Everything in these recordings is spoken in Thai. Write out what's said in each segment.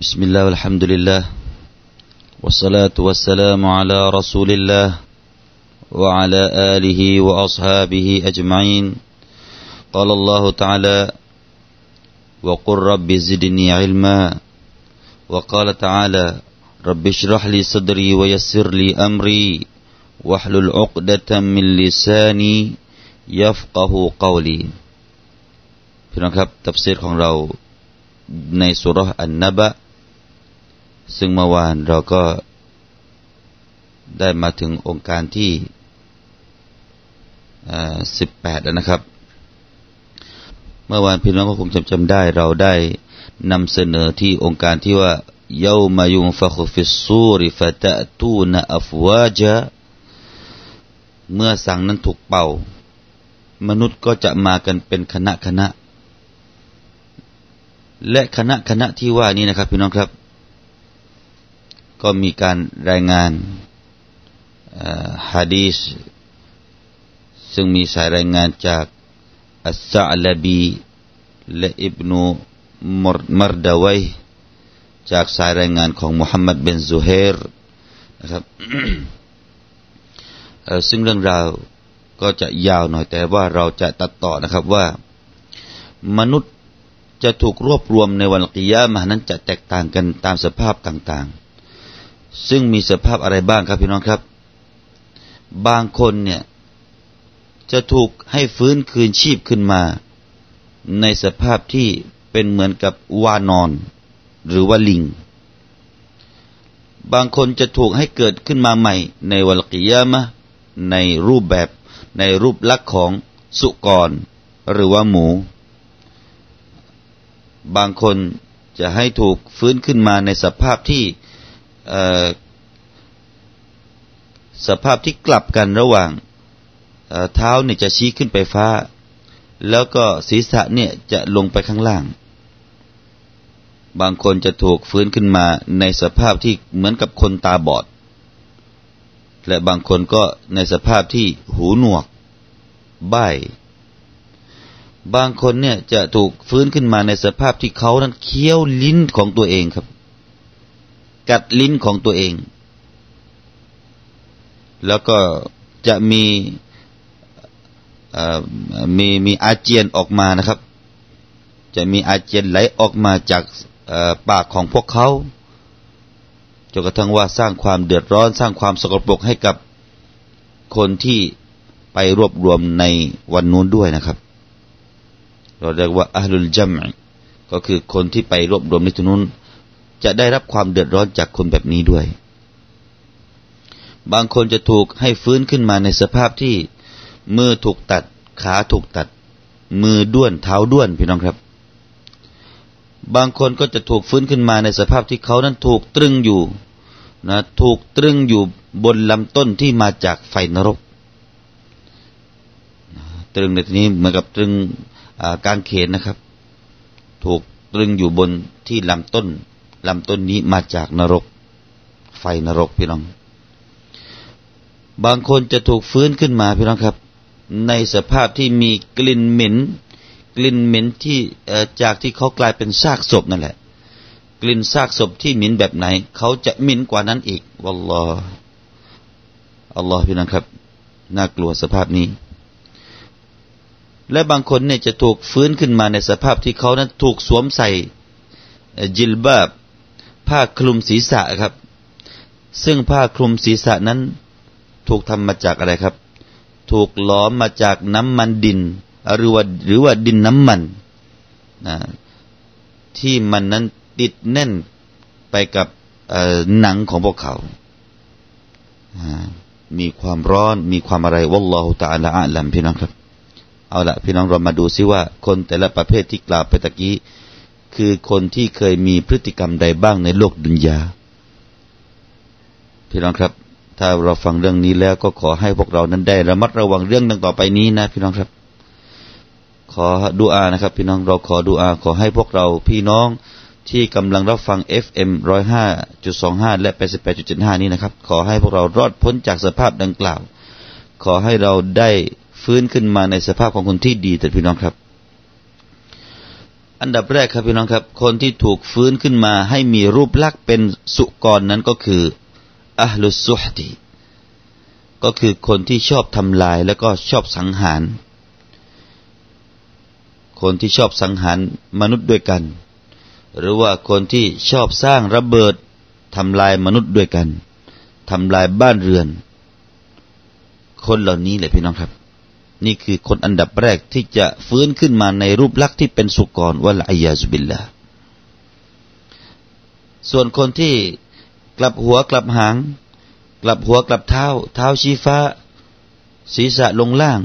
بسم الله والحمد لله والصلاة والسلام على رسول الله وعلى آله وأصحابه أجمعين قال الله تعالى وقل رب زدني علما وقال تعالى رب اشرح لي صدري ويسر لي أمري واحلل عقدة من لساني يفقه قولي พี่น้องครับตัฟซีรของเราในสุรษอันนบะ ซึ่งเมื่อวานเราก็ได้มาถึงองค์การที่สิบแปดแล้วนะครับ เมื่อวานพี่น้องก็คงจำจำได้ เราได้นำเสนอที่องค์การที่ว่าเยามายุงฟะคุฟิสูริฟะตะตูนอัฟวาจาเมื่อสังนั้นถูกเป่า มนุษย์ก็จะมากันเป็นคณะคณะ และคณะคณะที่ว่านี้นะครับ พี่น้องครับ ก็มีการรายงานฮะดีษซึ่งมีสายรายงานจากอัสซาลบีและอิบนูมรดาวัยจากสายรายงานของมุฮัมมัดเบนซูเฮรนะครับซึ่งเรื่องราวก็จะยาวหน่อยแต่ว่าเราจะตัดต่อนะครับว่า มนุษย์จะถูกรวบรวมในวันกิยามะนั้นจะแตกต่างกันตามสภาพต่าง ๆ ซึ่งมีสภาพอะไรบ้างครับพี่น้องครับ บางคนเนี่ย จะถูกให้ฟื้นคืนชีพขึ้นมา ในสภาพที่เป็นเหมือนกับวานอน หรือว่าลิง บางคนจะถูกให้เกิดขึ้นมาใหม่ ในวัลกิยามะในรูปแบบในรูปลักษณ์ของสุกร หรือว่าหมู บางคนจะให้ถูกฟื้นขึ้นมาในสภาพที่ สภาพที่กลับกันระหว่างเท้าเนี่ยจะชี้ขึ้นไปฟ้า แล้วก็ศีรษะเนี่ยจะลงไปข้างล่าง บางคนจะถูกฟื้นขึ้นมาในสภาพที่เหมือนกับคนตาบอด และบางคนก็ในสภาพที่หูหนวก ใบ้บางคนเนี่ยจะถูกฟื้นขึ้นมาในสภาพที่เขานั้นเคี้ยวลิ้นของตัวเองครับ กัดลิ้นของตัวเอง แล้วก็จะมีมีมีอาเจียนออกมานะครับ จะมีอาเจียนไหลออกมาจากปากของพวกเขาจนกระทั่งว่าสร้างความเดือดร้อน สร้างความสกปรกให้กับคนที่ไปรวบรวมในวันนู้นด้วยนะครับ เราเรียกว่าอัลลุลจัมก็คือคนที่ไปรวบรวมในที่นู้น จะได้รับความเดือดร้อนจากคนแบบนี้ด้วย บางคนจะถูกให้ฟื้นขึ้นมาในสภาพที่ มือถูกตัด ขาถูกตัด มือด้วนเท้าด้วนพี่น้องครับ บางคนก็จะถูกฟื้นขึ้นมาในสภาพที่เขานั้นถูกตรึงอยู่นะถูกตรึงอยู่บนลำต้นที่มาจากไฟนรก ตรึงในที่นี้เหมือนกับตรึงกางเขนนะครับ ถูกตรึงอยู่บนที่ลำต้น ลำต้นนี้มาจากนรก ไฟนรกพี่น้อง บางคนจะถูกฟื้นขึ้นมาพี่น้องครับ ในสภาพที่มีกลิ่นเหม็น กลิ่นเหม็นที่จากที่เขากลายเป็นซากศพนั่นแหละ กลิ่นซากศพที่เหม็นแบบไหน เขาจะเหม็นกว่านั้นอีกวัลลอฮ์อัลลอฮ์พี่น้องครับ น่ากลัวสภาพนี้และบางคนเนี่ยจะถูกฟื้นขึ้นมาในสภาพที่เขานั้นถูกสวมใส่จิลบาบ ผ้าคลุมศีรษะครับ ซึ่งผ้าคลุมศีรษะนั้น ถูกทำมาจากอะไรครับ ถูกล้อมมาจากน้ำมันดินหรือว่าหรือว่าดินน้ำมันนะที่มันนั้นติดแน่นไปกับหนังของพวกเขา มีความร้อน มีความอะไรวัลลอฮฺตาละอัลลัมพี่น้องครับ เอาละพี่น้องเรามาดูซิว่า คนแต่ละประเภทที่กล่าวไปตะกี้ คือคนที่เคยมีพฤติกรรมใดบ้างในโลกดุนยาพี่น้องครับ ถ้าเราฟังเรื่องนี้แล้วก็ขอให้พวกเรานั้นได้ระมัดระวังเรื่องดังต่อไปนี้นะ พี่น้องครับ ขอดูอานะครับ พี่น้องเราขอดูอา ขอให้พวกเราพี่น้องที่กำลังรับฟัง FM 105.25 และ 88.75 นี้นะครับ ขอให้พวกเรารอดพ้นจากสภาพดังกล่าว ขอให้เราได้ฟื้นขึ้นมาในสภาพของคนที่ดีแต่พี่น้องครับ อันดับแรกครับพี่น้องครับ คนที่ถูกฟื้นขึ้นมาให้มีรูปลักษณ์เป็นสุกรนั้นก็คืออัลลุสุฮดีก็คือคนที่ชอบทำลายแล้วก็ชอบสังหาร คนที่ชอบสังหารมนุษย์ด้วยกัน หรือว่าคนที่ชอบสร้างระเบิดทำลายมนุษย์ด้วยกันทำลายบ้านเรือน คนเหล่านี้แหละพี่น้องครับ นี่คือคนอันดับแรกที่จะฟื้นขึ้นมาในรูปลักษณ์ที่เป็นสุกรวะลายาซุบิลละส่วนคนที่กลับหัวกลับหาง กลับหัวกลับเท้า เท้าชี้ฟ้า ศีรษะลงล่าง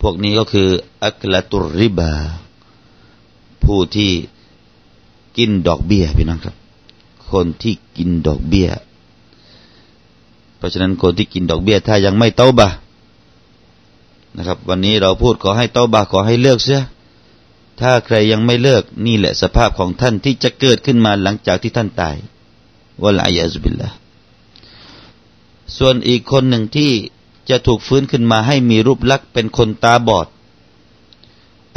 พวกนี้ก็คืออัคลตุริบา ผู้ที่กินดอกเบี้ยพี่น้องครับ คนที่กินดอกเบี้ย เพราะฉะนั้นคนที่กินดอกเบี้ยถ้ายังไม่เต้าบะ นะครับ วันนี้เราพูดขอให้เต้าบะขอให้เลิกเสียถ้าใครยังไม่เลิกนี่แหละสภาพของท่านที่จะเกิดขึ้นมาหลังจากที่ท่านตายวะลายาซุบิลละส่วนอีกคนหนึ่งที่จะถูกฟื้นขึ้นมาให้มีรูปลักษณ์เป็นคนตาบอด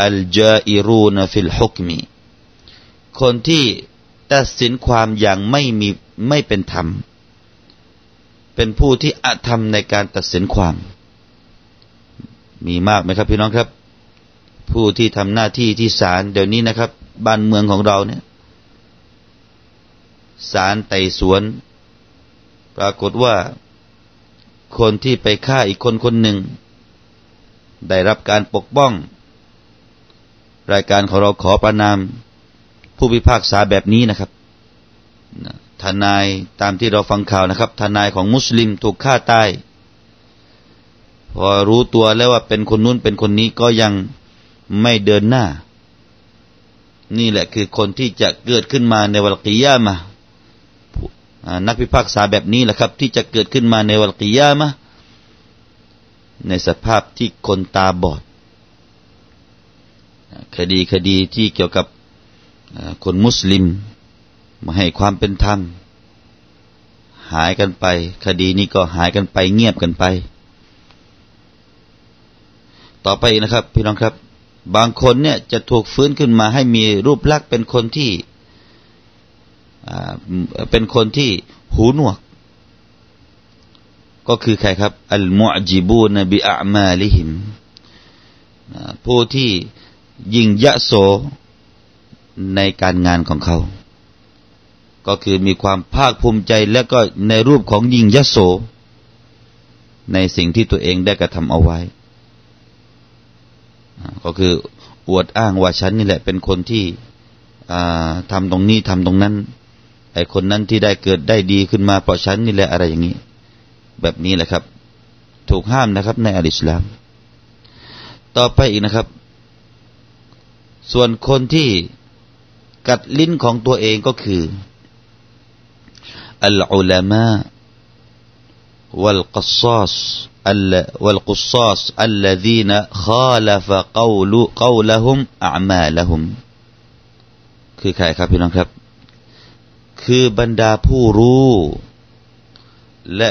อัลจาอิรูนฟิลฮุกมีคนที่ตัดสินความอย่างไม่มีไม่เป็นธรรม เป็นผู้ที่อธรรมในการตัดสินความ มีมากไหมครับพี่น้องครับ ผู้ที่ทำหน้าที่ที่ศาลเดี๋ยวนี้นะครับ บ้านเมืองของเราเนี่ยศาลไต่สวน ปรากฏว่า คนที่ไปฆ่าอีกคนคนหนึ่ง ได้รับการปกป้อง รายการของเราขอประนาม ผู้พิพากษาแบบนี้นะครับทนายตามที่เราฟังข่าวนะครับ ทนายของมุสลิมถูกฆ่าตาย พอรู้ตัวแล้วว่าเป็นคนนู้นเป็นคนนี้ก็ยังไม่เดินหน้า นี่แหละคือคนที่จะเกิดขึ้นมาในวัลกิยามานักพิพากษาแบบนี้แหละครับ ที่จะเกิดขึ้นมาในวัลกิยามะในสภาพที่คนตาบอด คดีคดีที่เกี่ยวกับคนมุสลิม มาให้ความเป็นธรรม หายกันไป คดีนี้ก็หายกันไปเงียบกันไป ต่อไปนะครับ พี่น้องครับ บางคนเนี่ยจะถูกฟื้นขึ้นมาให้มีรูปลักษณ์เป็นคนที่เป็นคนที่หูหนวก ก็คือใครครับ อัลมุอจิบูนบิอามาลิหิมผู้ที่ยิ่งยะโสในการงานของเขา ก็คือมีความภาคภูมิใจและก็ในรูปของยิงยะโส ในสิ่งที่ตัวเองได้กระทำเอาไว้ ก็คืออวดอ้างว่าฉันนี่แหละ เป็นคนที่ทำตรงนี้ทำตรงนั้น ไอคนนั้นที่ได้เกิดได้ดีขึ้นมาเพราะฉันนี่แหละอะไรอย่างนี้ แบบนี้แหละครับ ถูกห้ามนะครับ ในอัลอิสลาม ต่อไปอีกนะครับ ส่วนคนที่กัดลิ้นของตัวเองก็คืออัลอุลามะวัลกัซซัส والقصاص الذين خالف قول قولهم أعمالهم คือใครครับพี่น้องครับ คือบรรดาผู้รู้ และ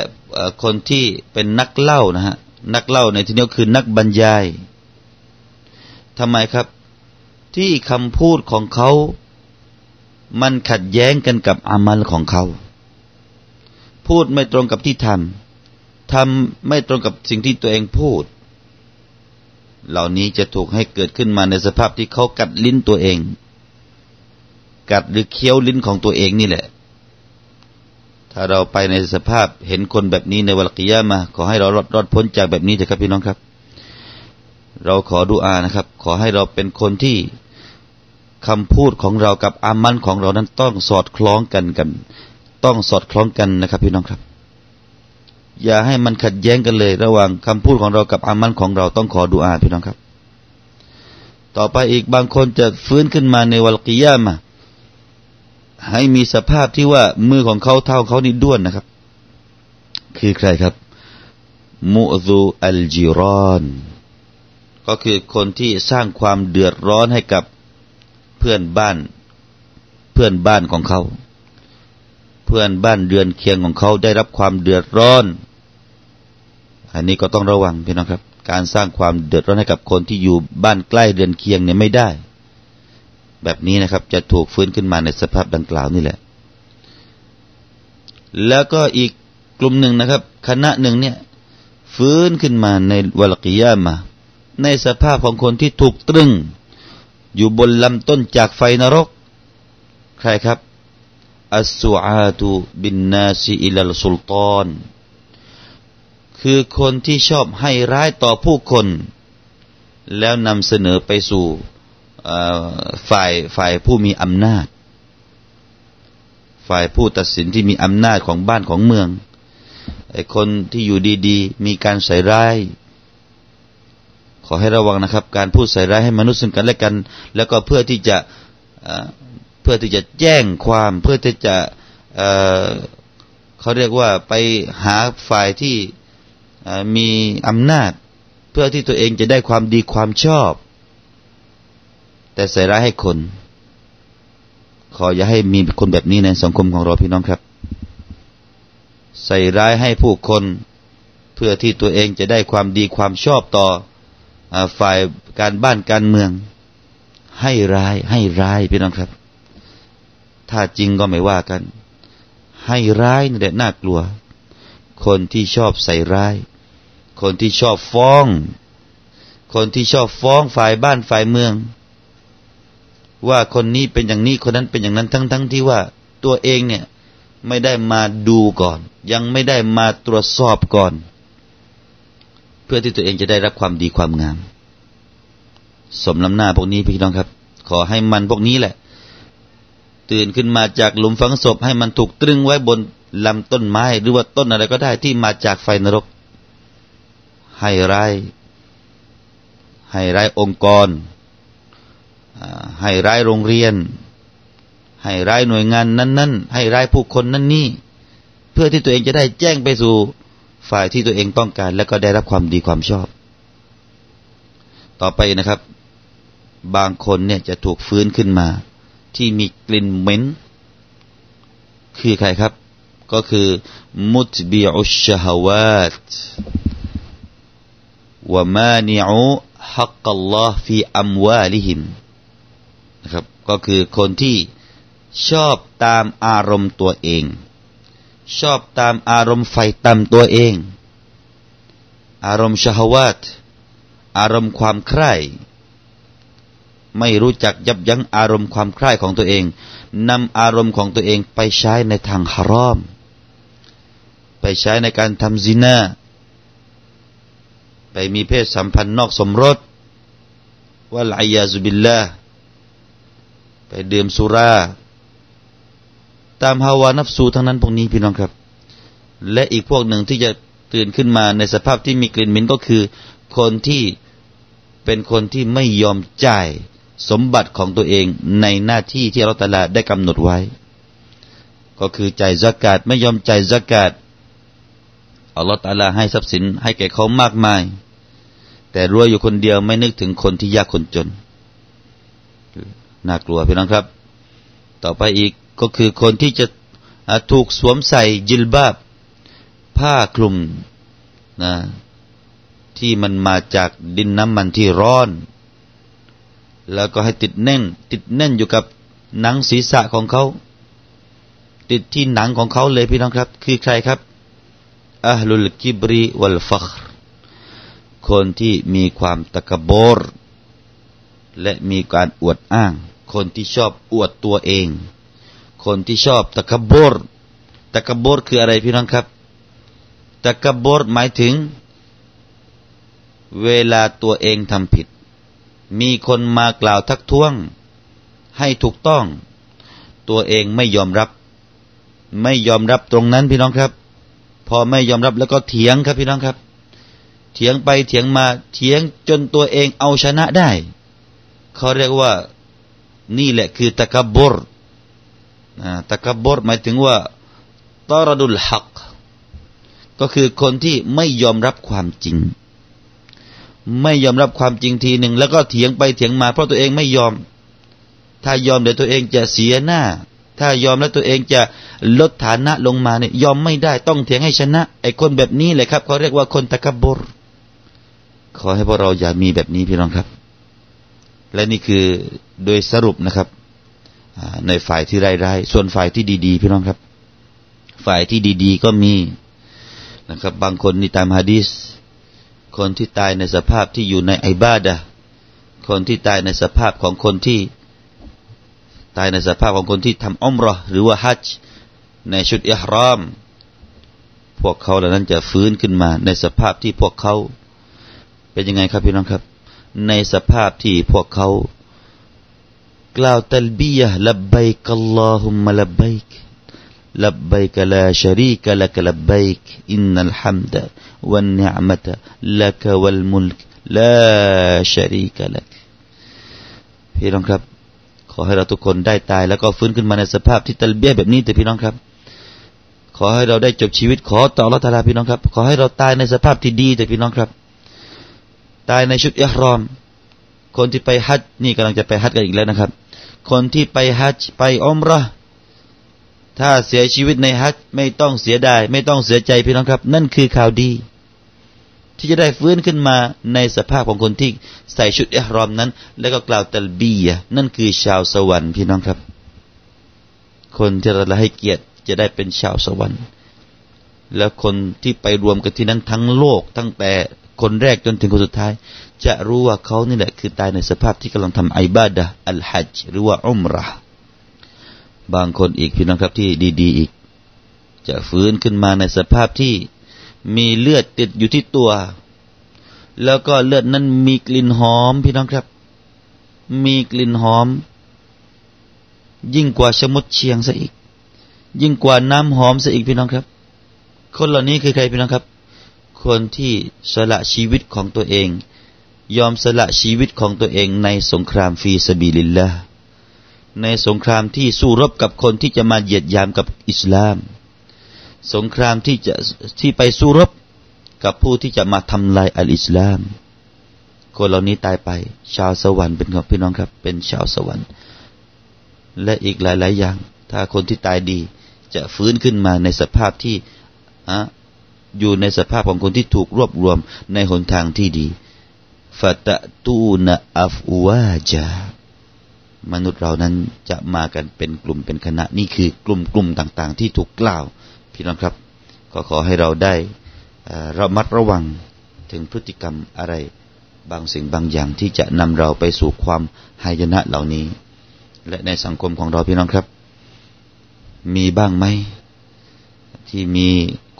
คนที่เป็นนักเล่านะฮะ นักเล่าในที่นี้คือนักบรรยาย ทำไมครับ ที่คำพูดของเขา มันขัดแย้งกันกับอามัลของเขาพูดไม่ตรงกับที่ทำ ทำไม่ตรงกับสิ่งที่ตัวเองพูด เหล่านี้จะถูกให้เกิดขึ้นมาในสภาพที่เขากัดลิ้นตัวเอง กัดหรือเคี้ยวลิ้นของตัวเองนี่แหละ ถ้าเราไปในสภาพเห็นคนแบบนี้ในวัลกิยามา ขอให้เรารอดรอดพ้นจากแบบนี้เถอะครับพี่น้องครับ เราขอดูอานะครับ ขอให้เราเป็นคนที่คำพูดของเรากับอามันของเรานั้นต้องสอดคล้องกันกัน ต้องสอดคล้องกันนะครับพี่น้องครับ อย่าให้มันขัดแย้งกันเลย ระหว่างคำพูดของเรากับอามันของเราต้องขอดูอาพี่น้องครับ ต่อไปอีกบางคนจะฟื้นขึ้นมาในวัลกิยามาให้มีสภาพที่ว่ามือของเขาเท่าเขานี่ด้วนนะครับ คือใครครับ มุซูอัลจิรอนก็คือคนที่สร้างความเดือดร้อนให้กับเพื่อนบ้าน เพื่อนบ้านของเขา พื่อนบ้านเดือนเคียงของเขาได้รับความเดือดร้อน อันนี้ก็ต้องระวังพี่น้องครับ การสร้างความเดือดร้อนให้กับคนที่อยู่บ้านใกล้เดือนเคียงเนี่ยไม่ได้ แบบนี้นะครับจะถูกฟื้นขึ้นมาในสภาพดังกล่าวนี่แหละ แล้วก็อีกกลุ่มหนึ่งนะครับ คณะหนึ่งเนี่ยฟื้นขึ้นมาในวัลกิยามาในสภาพของคนที่ถูกตรึง อยู่บนลำต้นจากไฟนรก ใครครับ อัสซูอาตุบินนาซีอิลลสุลตานคือคนที่ชอบให้ร้ายต่อผู้คน แล้วนำเสนอไปสู่ฝ่ายฝ่ายผู้มีอำนาจ ฝ่ายผู้ตัดสินที่มีอำนาจของบ้านของเมืองไอ้คนที่อยู่ดีๆ มีการใส่ร้าย ขอให้ระวังนะครับ การพูดใส่ร้ายให้มนุษย์ซึ่งกันและกัน แล้วก็เพื่อที่จะ เพื่อที่จะแจ้งความเพื่อที่จะเเขาเรียกว่าไปหาฝ่ายที่มีอำนาจ เพื่อที่ตัวเองจะได้ความดีความชอบ แต่ใส่ร้ายให้คน ขออย่าให้มีคนแบบนี้ในสังคมของเราพี่น้องครับ ใส่ร้ายให้ผู้คนเพื่อที่ตัวเองจะได้ความดีความชอบต่อฝ่ายการบ้านการเมือง ให้ร้ายให้ร้ายพี่น้องครับ ถ้าจริงก็ไม่ว่ากัน ให้ร้ายนี่แหละน่ากลัว คนที่ชอบใส่ร้าย คนที่ชอบฟ้อง คนที่ชอบฟ้องฝ่ายบ้านฝ่ายเมือง ว่าคนนี้เป็นอย่างนี้คนนั้นเป็นอย่างนั้นทั้งๆทที่ว่าตัวเองเนี่ยไม่ได้มาดูก่อน ยังไม่ได้มาตรวจสอบก่อน เพื่อที่ตัวเองจะได้รับความดีความงาม สมน้ำหน้าพวกนี้พี่น้องครับ ขอให้มันพวกนี้แหละ ตื่นขึ้นมาจากหลุมฝังศพให้มันถูกตรึงไว้บนลำต้นไม้ หรือว่าต้นอะไรก็ได้ที่มาจากไฟนรก ให้ร้ายให้ร้ายองค์กร ให้ร้ายโรงเรียน ให้ร้ายหน่วยงานนั้น ๆ ให้ร้ายผู้คนนั่นนี่ เพื่อที่ตัวเองจะได้แจ้งไปสู่ฝ่ายที่ตัวเองต้องการ และก็ได้รับความดีความชอบ ต่อไปนะครับ บางคนเนี่ยจะถูกฟื้นขึ้นมา ที่มีกลิ่นเหม็นคือใครครับ ก็คือมุตบิอุชฮาวาตวะมานิอูฮักกัลลอฮ์ฟีอัมวาลิหิมนะครับก็คือคนที่ชอบตามอารมณ์ตัวเอง ชอบตามอารมณ์ไฟต่ำตัวเอง อารมณ์ชฮวาตอารมณ์ความใคร่ ไม่รู้จักยับยั้งอารมณ์ความใคร่ของตัวเองนำอารมณ์ของตัวเองไปใช้ในทางฮารอม ไปใช้ในการทำซินาไปมีเพศสัมพันธ์นอกสมรสว่าลายาซุบิลละไปดื่มสุรา ตามฮาวานับสูทั้งนั้นพวกนี้พี่น้องครับ และอีกพวกหนึ่งที่จะตื่นขึ้นมาในสภาพที่มีกลิ่นเหม็นก็คือ คนที่เป็นคนที่ไม่ยอมจ่าย สมบัติของตัวเองในหน้าที่ที่เราตลาได้กำหนดไว้ ก็คือใจ่ายสกาดไม่ยอมใจ่ายสกาดอัลลอฮฺตาลาให้ทรัพย์สินให้แก่เขามากมาย แต่รวยอยู่คนเดียวไม่นึกถึงคนที่ยากคนจน น่ากลัวพี่น้องครับ ต่อไปอีกก็คือคนที่จะถูกสวมใส่จิลบาบ ผ้าคลุมนะที่มันมาจากดินน้ำมันที่ร้อน แล้วก็ให้ติดแน่น ติดแน่นอยู่กับหนังศีรษะของเขา ติดที่หนังของเขาเลยพี่น้องครับ คือใครครับอัลลุลกิบรีวัลฟัคคนที่มีความตะกบรและมีการอวดอ้าง คนที่ชอบอวดตัวเอง คนที่ชอบตะกบรตะกบรคืออะไรพี่น้องครับตะกบรหมายถึง เวลาตัวเองทำผิด มีคนมากล่าวทักท้วง ให้ถูกต้อง ตัวเองไม่ยอมรับ ไม่ยอมรับตรงนั้นพี่น้องครับ พอไม่ยอมรับแล้วก็เถียงครับพี่น้องครับ เถียงไปเถียงมาเถียงจนตัวเองเอาชนะได้ เขาเรียกว่า นี่แหละคือตะกบรตะกบรหมายถึงว่าตอรดุลฮัก ก็คือคนที่ไม่ยอมรับความจริง ไม่ยอมรับความจริงทีหนึ่งแล้วก็เถียงไปเถียงมาเพราะตัวเองไม่ยอม ถ้ายอมเดี๋ยวตัวเองจะเสียหน้า ถ้ายอมแล้วตัวเองจะลดฐานะลงมาเนี่ยยอมไม่ได้ต้องเถียงให้ชนะ ไอ้คนแบบนี้เลยครับเขาเรียกว่าคนตะกบรขอให้พวกเราอย่ามีแบบนี้พี่น้องครับ และนี่คือโดยสรุปนะครับในฝ่ายที่ไร้ายๆส่วนฝ่ายที่ดี ๆ พี่น้องครับ ฝ่ายที่ดี ๆ ก็มีนะครับ บางคนนี่ตามฮะดีษ คนที่ตายในสภาพที่อยู่ในอิบาดะคนที่ตายในสภาพของคนที่ ตายในสภาพของคนที่ทำอมรอหรือว่าฮัจในชุดอิฮรามพวกเขาเหล่านั้นจะฟื้นขึ้นมา ในสภาพที่พวกเขาเป็นยังไงครับพี่น้องครับ ในสภาพที่พวกเขากล่าวตัลบียะลับไบกัลลอฮุมะลับไบก لبيك لا شريك لك لبيك إن الحمد والنعمة لك والملك لا شريك لك พี่น้องครับ ขอให้เราทุกคนได้ตาย แล้วก็ฟื้นขึ้นมาในสภาพที่ตัลเบียแบบนี้แต่พี่น้องครับ ขอให้เราได้จบชีวิต ขอต่อละตาลาพี่น้องครับ ขอให้เราตายในสภาพที่ดีแต่พี่น้องครับ ตายในชุดอิฮรอม คนที่ไปฮัจนี่กำลังจะไปฮัจกันอีกแล้วนะครับ คนที่ไปฮัจไปอมรอ ถ้าเสียชีวิตในฮัจไม่ต้องเสียดายไม่ต้องเสียใจพี่น้องครับ นั่นคือข่าวดี ที่จะได้ฟื้นขึ้นมาในสภาพของคนที่ใส่ชุดอิฮรอมนั้น แล้วก็กล่าวตัลบียนั่นคือชาวสวรรค์พี่น้องครับ คนที่เราให้เกียรติจะได้เป็นชาวสวรรค์ แล้วคนที่ไปรวมกันที่นั้นทั้งโลก ตั้งแต่คนแรกจนถึงคนสุดท้าย จะรู้ว่าเขานี่แหละคือตายในสภาพที่กำลังทำอิบาดะอัลฮัจหรือว่าอุมรห์ บางคนอีกพี่น้องครับที่ดี ๆ อีก จะฟื้นขึ้นมาในสภาพที่มีเลือดติดอยู่ที่ตัว แล้วก็เลือดนั้นมีกลิ่นหอมพี่น้องครับ มีกลิ่นหอม ยิ่งกว่าชมดเชียงซะอีก ยิ่งกว่าน้ำหอมซะอีกพี่น้องครับ คนเหล่านี้คือใครพี่น้องครับ คนที่สละชีวิตของตัวเอง ยอมสละชีวิตของตัวเองในสงครามฟีสบีลิลลาห์ ในสงครามที่สู้รบกับคนที่จะมาเหยียดยามกับอิสลาม สงครามที่จะที่ไปสู้รบกับผู้ที่จะมาทำลายอัลอิสลาม คนเหล่านี้ตายไป ชาวสวรรค์เป็นของพี่น้องครับ เป็นชาวสวรรค์ และอีกหลาย ๆ อย่าง ถ้าคนที่ตายดี จะฟื้นขึ้นมาในสภาพที่อะอยู่ในสภาพของคนที่ถูกรวบรวมในหนทางที่ดีฟาตะตูนอัฟวาจา มนุษย์เรานั้นจะมากันเป็นกลุ่มเป็นคณะนี่คือกลุ่มกลุ่มต่าง ๆ ที่ถูกกล่าว พี่น้องครับ ก็ขอให้เราได้ระมัดระวังถึงพฤติกรรมอะไร บางสิ่งบางอย่างที่จะนำเราไปสู่ความหายนะเหล่านี้ และในสังคมของเราพี่น้องครับ มีบ้างไหมที่มี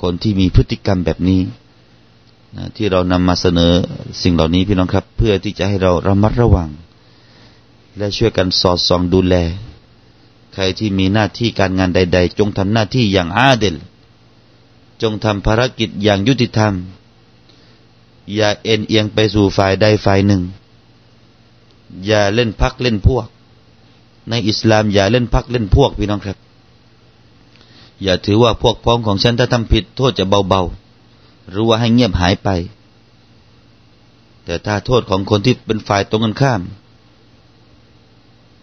คนที่มีพฤติกรรมแบบนี้ที่เรานำมาเสนอสิ่งเหล่านี้พี่น้องครับ เพื่อที่จะให้เราระมัดระวัง และช่วยกันสอดส่องดูแล ใครที่มีหน้าที่การงานใด ๆ จงทำหน้าที่อย่างอาเดล จงทำภารกิจอย่างยุติธรรม อย่าเอ็นเอียงไปสู่ฝ่ายใดฝ่ายหนึ่ง อย่าเล่นพักเล่นพวก ในอิสลามอย่าเล่นพักเล่นพวกพี่น้องครับ อย่าถือว่าพวกพ้องของฉันถ้าทำผิด โทษจะเบาๆหรือว่าให้เงียบหายไป แต่ถ้าโทษของคนที่เป็นฝ่ายตรงกันข้าม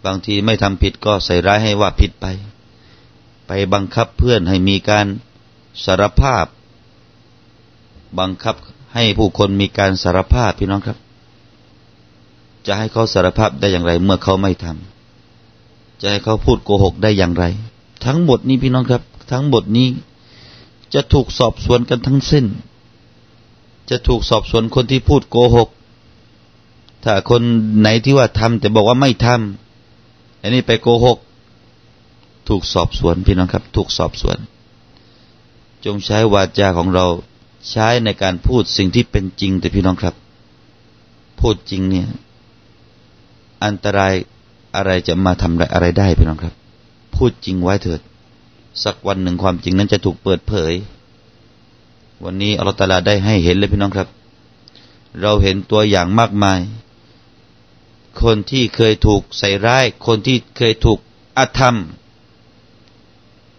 บางทีไม่ทำผิดก็ใส่ร้ายให้ว่าผิดไป ไปบังคับเพื่อนให้มีการสารภาพ บังคับให้ผู้คนมีการสารภาพพี่น้องครับ จะให้เขาสารภาพได้อย่างไร เมื่อเขาไม่ทำจะให้เขาพูดโกหกได้อย่างไร ทั้งหมดนี้พี่น้องครับ ทั้งหมดนี้ จะถูกสอบสวนกันทั้งสิ้น จะถูกสอบสวนคนที่พูดโกหก ถ้าคนไหนที่ว่าทำแต่บอกว่าไม่ทำ อันนี้ไปโกหก ถูกสอบสวนพี่น้องครับ ถูกสอบสวน จงใช้วาจาของเราใช้ในการพูดสิ่งที่เป็นจริงแต่พี่น้องครับ พูดจริงเนี่ย อันตรายอะไรจะมาทำอะไรได้พี่น้องครับ พูดจริงไว้เถิด สักวันหนึ่งความจริงนั้นจะถูกเปิดเผย วันนี้อัลลอฮฺตาลาได้ให้เห็นเลยพี่น้องครับ เราเห็นตัวอย่างมากมาย คนที่เคยถูกใส่ร้าย คนที่เคยถูกอาธรรม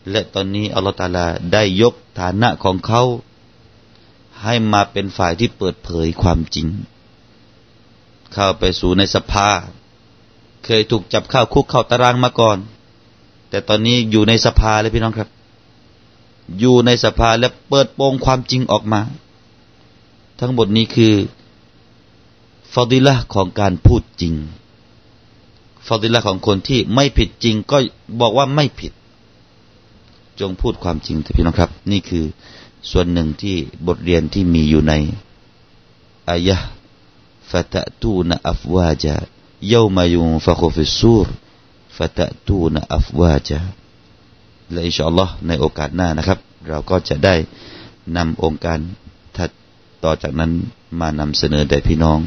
และตอนนี้อัลลอฮฺตาลาได้ยกฐานะของเขา ให้มาเป็นฝ่ายที่เปิดเผยความจริง เข้าไปสู่ในสภา เคยถูกจับเข้าคุกเข้าตารางมาก่อน แต่ตอนนี้อยู่ในสภาเลยพี่น้องครับ อยู่ในสภาและเปิดโปงความจริงออกมา ทั้งหมดนี้คือ ฟอดิละของการพูดจริงฟอดิละของคนที่ไม่ผิดจริงก็บอกว่าไม่ผิด จงพูดความจริงเถอะพี่น้องครับ นี่คือส่วนหนึ่งที่บทเรียนที่มีอยู่ในอายะฟะตะตูนอัฟวาจาเยามายุงฟะคุฟิสูรฟะตะตูนอัฟวาจาและอินชาอัลลอฮ์ในโอกาสหน้านะครับ เราก็จะได้นำองค์การถัดต่อจากนั้นมานำเสนอแด่พี่น้อง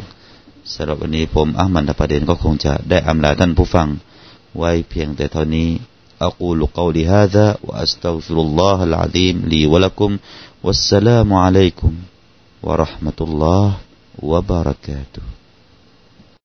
สำหรับวันนี้ผมอัลมันประเด็นก็คงจะได้อำลาท่านผู้ฟังไว้เพียงแต่เท่านี้ أقول قولي هذا وأستغفر الله العظيم لي ولكم والسلام عليكم ورحمة الله وبركاته